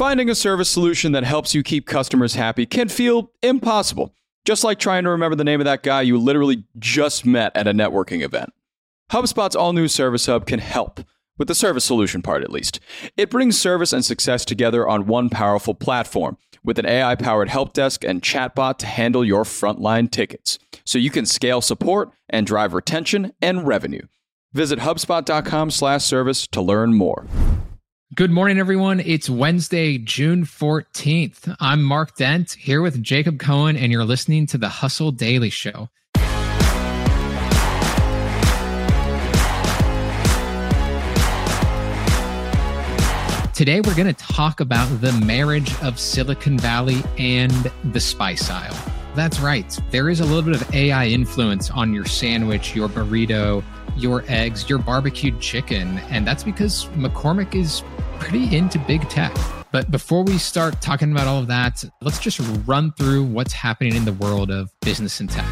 Finding a service solution that helps you keep customers happy can feel impossible, just like trying to remember the name of that guy you literally just met at a networking event. HubSpot's all new Service Hub can help, with the service solution part at least. It brings service and success together on one powerful platform with an AI powered help desk and chatbot to handle your frontline tickets, so you can scale support and drive retention and revenue. Visit HubSpot.com/service to learn more. Good morning, everyone. It's Wednesday, June 14th. I'm Mark Dent here with Jacob Cohen, and you're listening to the Hustle Daily Show. Today, we're going to talk about the marriage of Silicon Valley and the spice aisle. That's right. There is a little bit of AI influence on your sandwich, your burrito, your eggs, your barbecued chicken. And that's because McCormick is pretty into big tech. But before we start talking about all of that, let's just run through what's happening in the world of business and tech.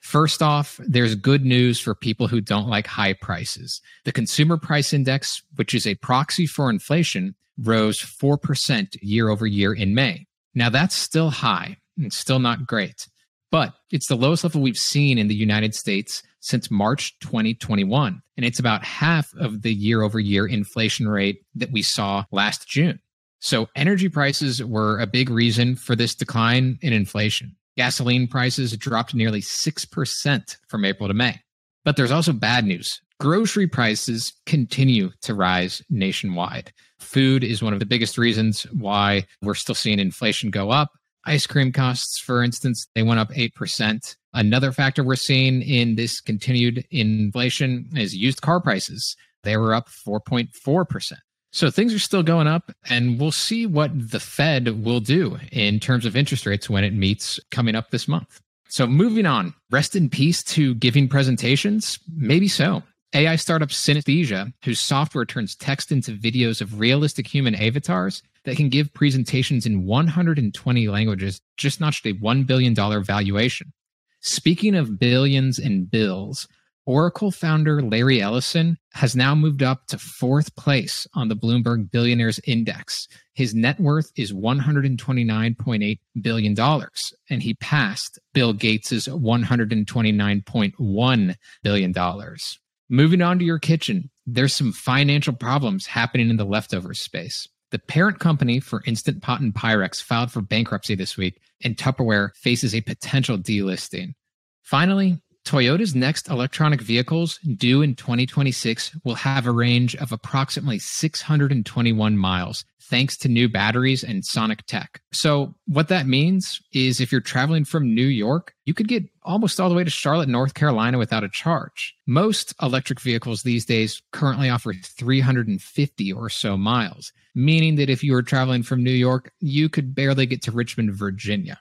First off, there's good news for people who don't like high prices. The Consumer Price Index, which is a proxy for inflation, rose 4% year over year in May. Now, that's still high and still not great, but it's the lowest level we've seen in the United States since March 2021. And it's about half of the year over year inflation rate that we saw last June. So energy prices were a big reason for this decline in inflation. Gasoline prices dropped nearly 6% from April to May. But there's also bad news. Grocery prices continue to rise nationwide. Food is one of the biggest reasons why we're still seeing inflation go up. Ice cream costs, for instance, they went up 8%. Another factor we're seeing in this continued inflation is used car prices. They were up 4.4%. So things are still going up, and we'll see what the Fed will do in terms of interest rates when it meets coming up this month. So moving on, rest in peace to giving presentations? Maybe so. AI startup Synthesia, whose software turns text into videos of realistic human avatars that can give presentations in 120 languages, just notched a $1 billion valuation. Speaking of billions and bills, Oracle founder Larry Ellison has now moved up to fourth place on the Bloomberg Billionaires Index. His net worth is $129.8 billion, and he passed Bill Gates' $129.1 billion. Moving on to your kitchen, there's some financial problems happening in the leftover space. The parent company for Instant Pot and Pyrex filed for bankruptcy this week, and Tupperware faces a potential delisting. Finally, Toyota's next electronic vehicles due in 2026 will have a range of approximately 621 miles, thanks to new batteries and sonic tech. So, what that means is if you're traveling from New York, you could get almost all the way to Charlotte, North Carolina without a charge. Most electric vehicles these days currently offer 350 or so miles, meaning that if you were traveling from New York, you could barely get to Richmond, Virginia.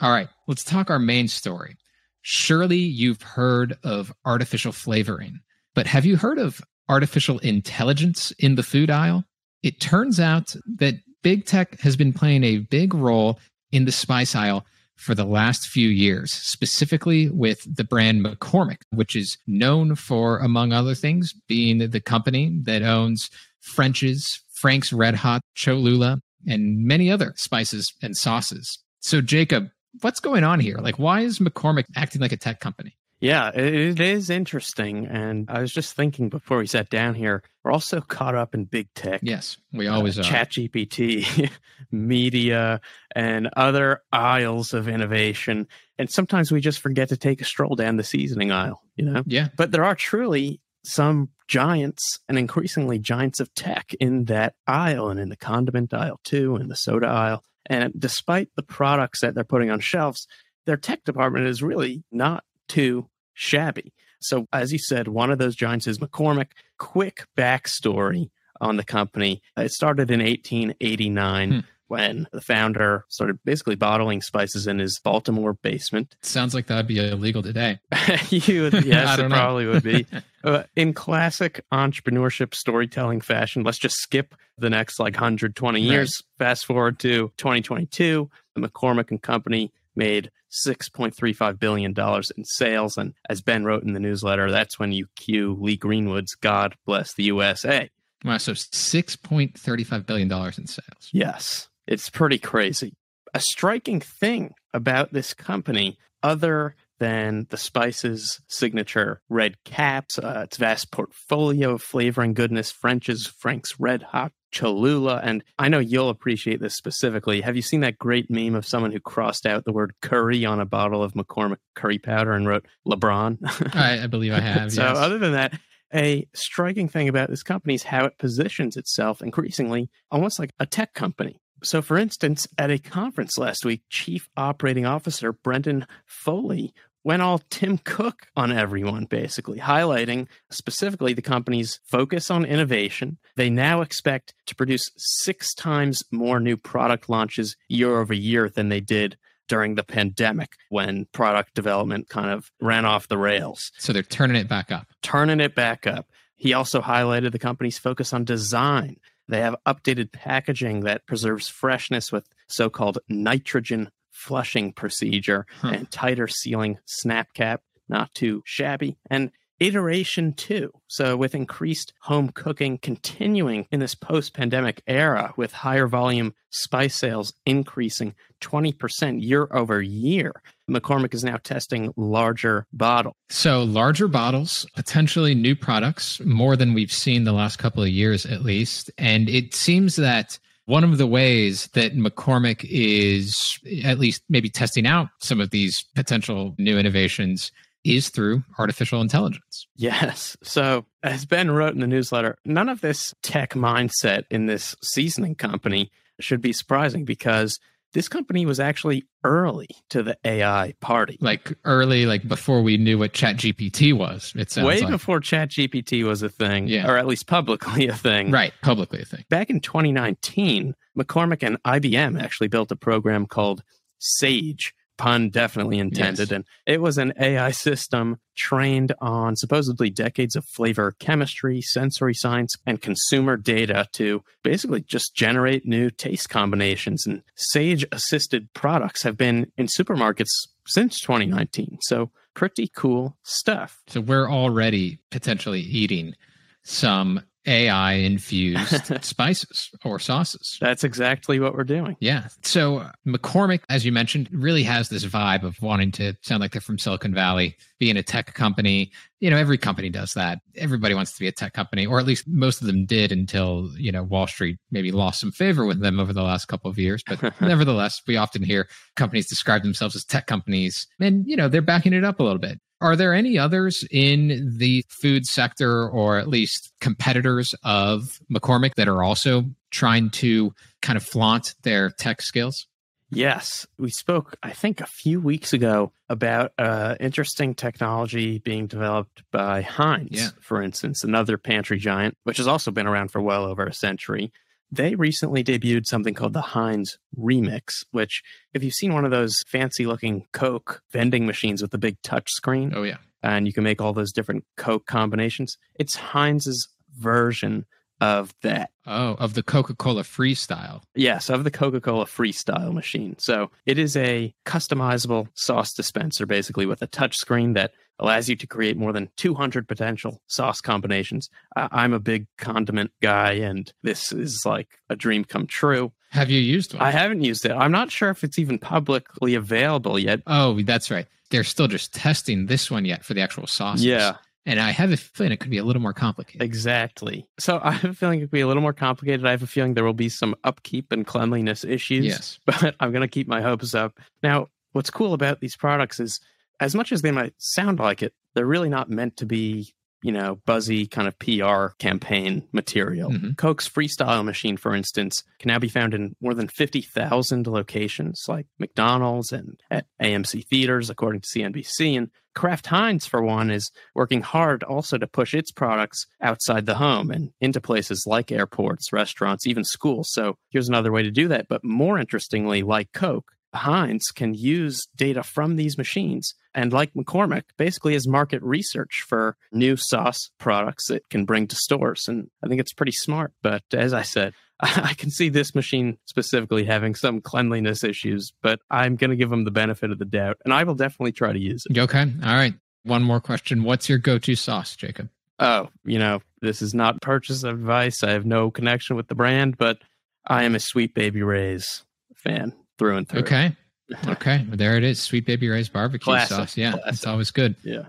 All right, let's talk our main story. Surely you've heard of artificial flavoring, but have you heard of artificial intelligence in the food aisle? It turns out that big tech has been playing a big role in the spice aisle for the last few years, specifically with the brand McCormick, which is known for, among other things, being the company that owns French's, Frank's Red Hot, Cholula, and many other spices and sauces. So, Jacob, what's going on here? Like, why is McCormick acting like a tech company? Yeah, it is interesting. And I was just thinking before we sat down here, we're also caught up in big tech. Yes, we always uh, are. Chat GPT, media, and other aisles of innovation. And sometimes we just forget to take a stroll down the seasoning aisle, you know? Yeah. But there are truly some giants and increasingly giants of tech in that aisle and in the condiment aisle too, and the soda aisle. And despite the products that they're putting on shelves, their tech department is really not too shabby. So, as you said, one of those giants is McCormick. Quick backstory on the company it started in 1889. Hmm when the founder started basically bottling spices in his Baltimore basement. Sounds like that'd be illegal today. you would, yes, it probably would be. uh, in classic entrepreneurship storytelling fashion, let's just skip the next like 120 years. Right. Fast forward to 2022, the McCormick and Company made $6.35 billion in sales. And as Ben wrote in the newsletter, that's when you cue Lee Greenwood's God Bless the USA. Wow, so $6.35 billion in sales. Yes, it's pretty crazy. A striking thing about this company, other than the spices signature red caps, uh, its vast portfolio of flavoring goodness, French's Frank's Red Hot, Cholula, and I know you'll appreciate this specifically. Have you seen that great meme of someone who crossed out the word curry on a bottle of McCormick curry powder and wrote LeBron? I, I believe I have. so, yes. other than that, a striking thing about this company is how it positions itself increasingly almost like a tech company. So, for instance, at a conference last week, Chief Operating Officer Brendan Foley went all Tim Cook on everyone, basically, highlighting specifically the company's focus on innovation. They now expect to produce six times more new product launches year over year than they did during the pandemic when product development kind of ran off the rails. So they're turning it back up. Turning it back up. He also highlighted the company's focus on design. They have updated packaging that preserves freshness with so called nitrogen flushing procedure Huh. and tighter sealing snap cap, not too shabby. And iteration two. So, with increased home cooking continuing in this post pandemic era, with higher volume spice sales increasing 20% year over year, McCormick is now testing larger bottles. So larger bottles, potentially new products, more than we've seen the last couple of years at least. And it seems that one of the ways that McCormick is at least maybe testing out some of these potential new innovations is through artificial intelligence. Yes. So, as Ben wrote in the newsletter, none of this tech mindset in this seasoning company should be surprising because this company was actually early to the AI party. Like early, like before we knew what ChatGPT was. It sounds Way like. before ChatGPT was a thing, Yeah. or at least publicly a thing. Right, publicly a thing. Back in 2019, McCormick and IBM actually built a program called SAGE, pun definitely intended. Yes. And it was an AI system trained on supposedly decades of flavor chemistry, sensory science, and consumer data to basically just generate new taste combinations. And SAGE assisted products have been in supermarkets since 2019. So pretty cool stuff. So we're already potentially eating some AI infused spices or sauces. That's exactly what we're doing. Yeah. So McCormick, as you mentioned, really has this vibe of wanting to sound like they're from Silicon Valley, being a tech company. You know, every company does that. Everybody wants to be a tech company, or at least most of them did until, you know, Wall Street maybe lost some favor with them over the last couple of years. But nevertheless, we often hear companies describe themselves as tech companies and, you know, they're backing it up a little bit. Are there any others in the food sector or at least competitors of McCormick that are also trying to kind of flaunt their tech skills? Yes, we spoke, I think, a few weeks ago about uh, interesting technology being developed by Heinz, Yeah. for instance, another pantry giant, which has also been around for well over a century. They recently debuted something called the Heinz Remix, which, if you've seen one of those fancy looking Coke vending machines with the big touch screen, Oh, yeah. and you can make all those different Coke combinations, it's Heinz's version of that. Oh, of the Coca Cola freestyle. Yes, of the Coca Cola Freestyle machine. So it is a customizable sauce dispenser, basically, with a touch screen that allows you to create more than 200 potential sauce combinations. I- I'm a big condiment guy, and this is like a dream come true. Have you used one? I haven't used it. I'm not sure if it's even publicly available yet. oh, that's right. They're still just testing this one yet for the actual sauces. Yeah, And I have a feeling it could be a little more complicated. exactly. So I have a feeling it could be a little more complicated. I have a feeling there will be some upkeep and cleanliness issues. Yes. but I'm going to keep my hopes up. Now, what's cool about these products is as much as they might sound like it, they're really not meant to be, you know, buzzy kind of PR campaign material. Mhm. Coke's freestyle machine, for instance, can now be found in more than 50,000 locations like McDonald's and at AMC theaters, according to CNBC. And Kraft Heinz, for one, is working hard also to push its products outside the home and into places like airports, restaurants, even schools. So here's another way to do that. But more interestingly, like Coke, Heinz can use data from these machines and like McCormick, basically is market research for new sauce products that can bring to stores. And I think it's pretty smart. But as I said, I can see this machine specifically having some cleanliness issues, but I'm going to give them the benefit of the doubt, and I will definitely try to use it. Okay. All right. One more question. What's your go to sauce, Jacob? Oh, you know, this is not purchase advice. I have no connection with the brand, but I am a Sweet Baby Ray's fan through and through. Okay. Okay. Well, there it is. Sweet Baby Ray's barbecue Classic. sauce. Yeah. Classic. It's always good. Yeah.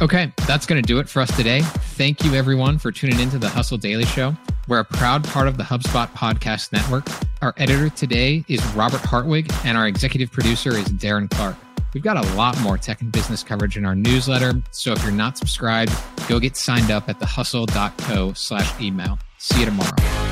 Okay, that's going to do it for us today. Thank you, everyone, for tuning into the Hustle Daily Show. We're a proud part of the HubSpot Podcast Network. Our editor today is Robert Hartwig, and our executive producer is Darren Clarke. We've got a lot more tech and business coverage in our newsletter, so if you're not subscribed, go get signed up at thehustle.co slash email. See you tomorrow.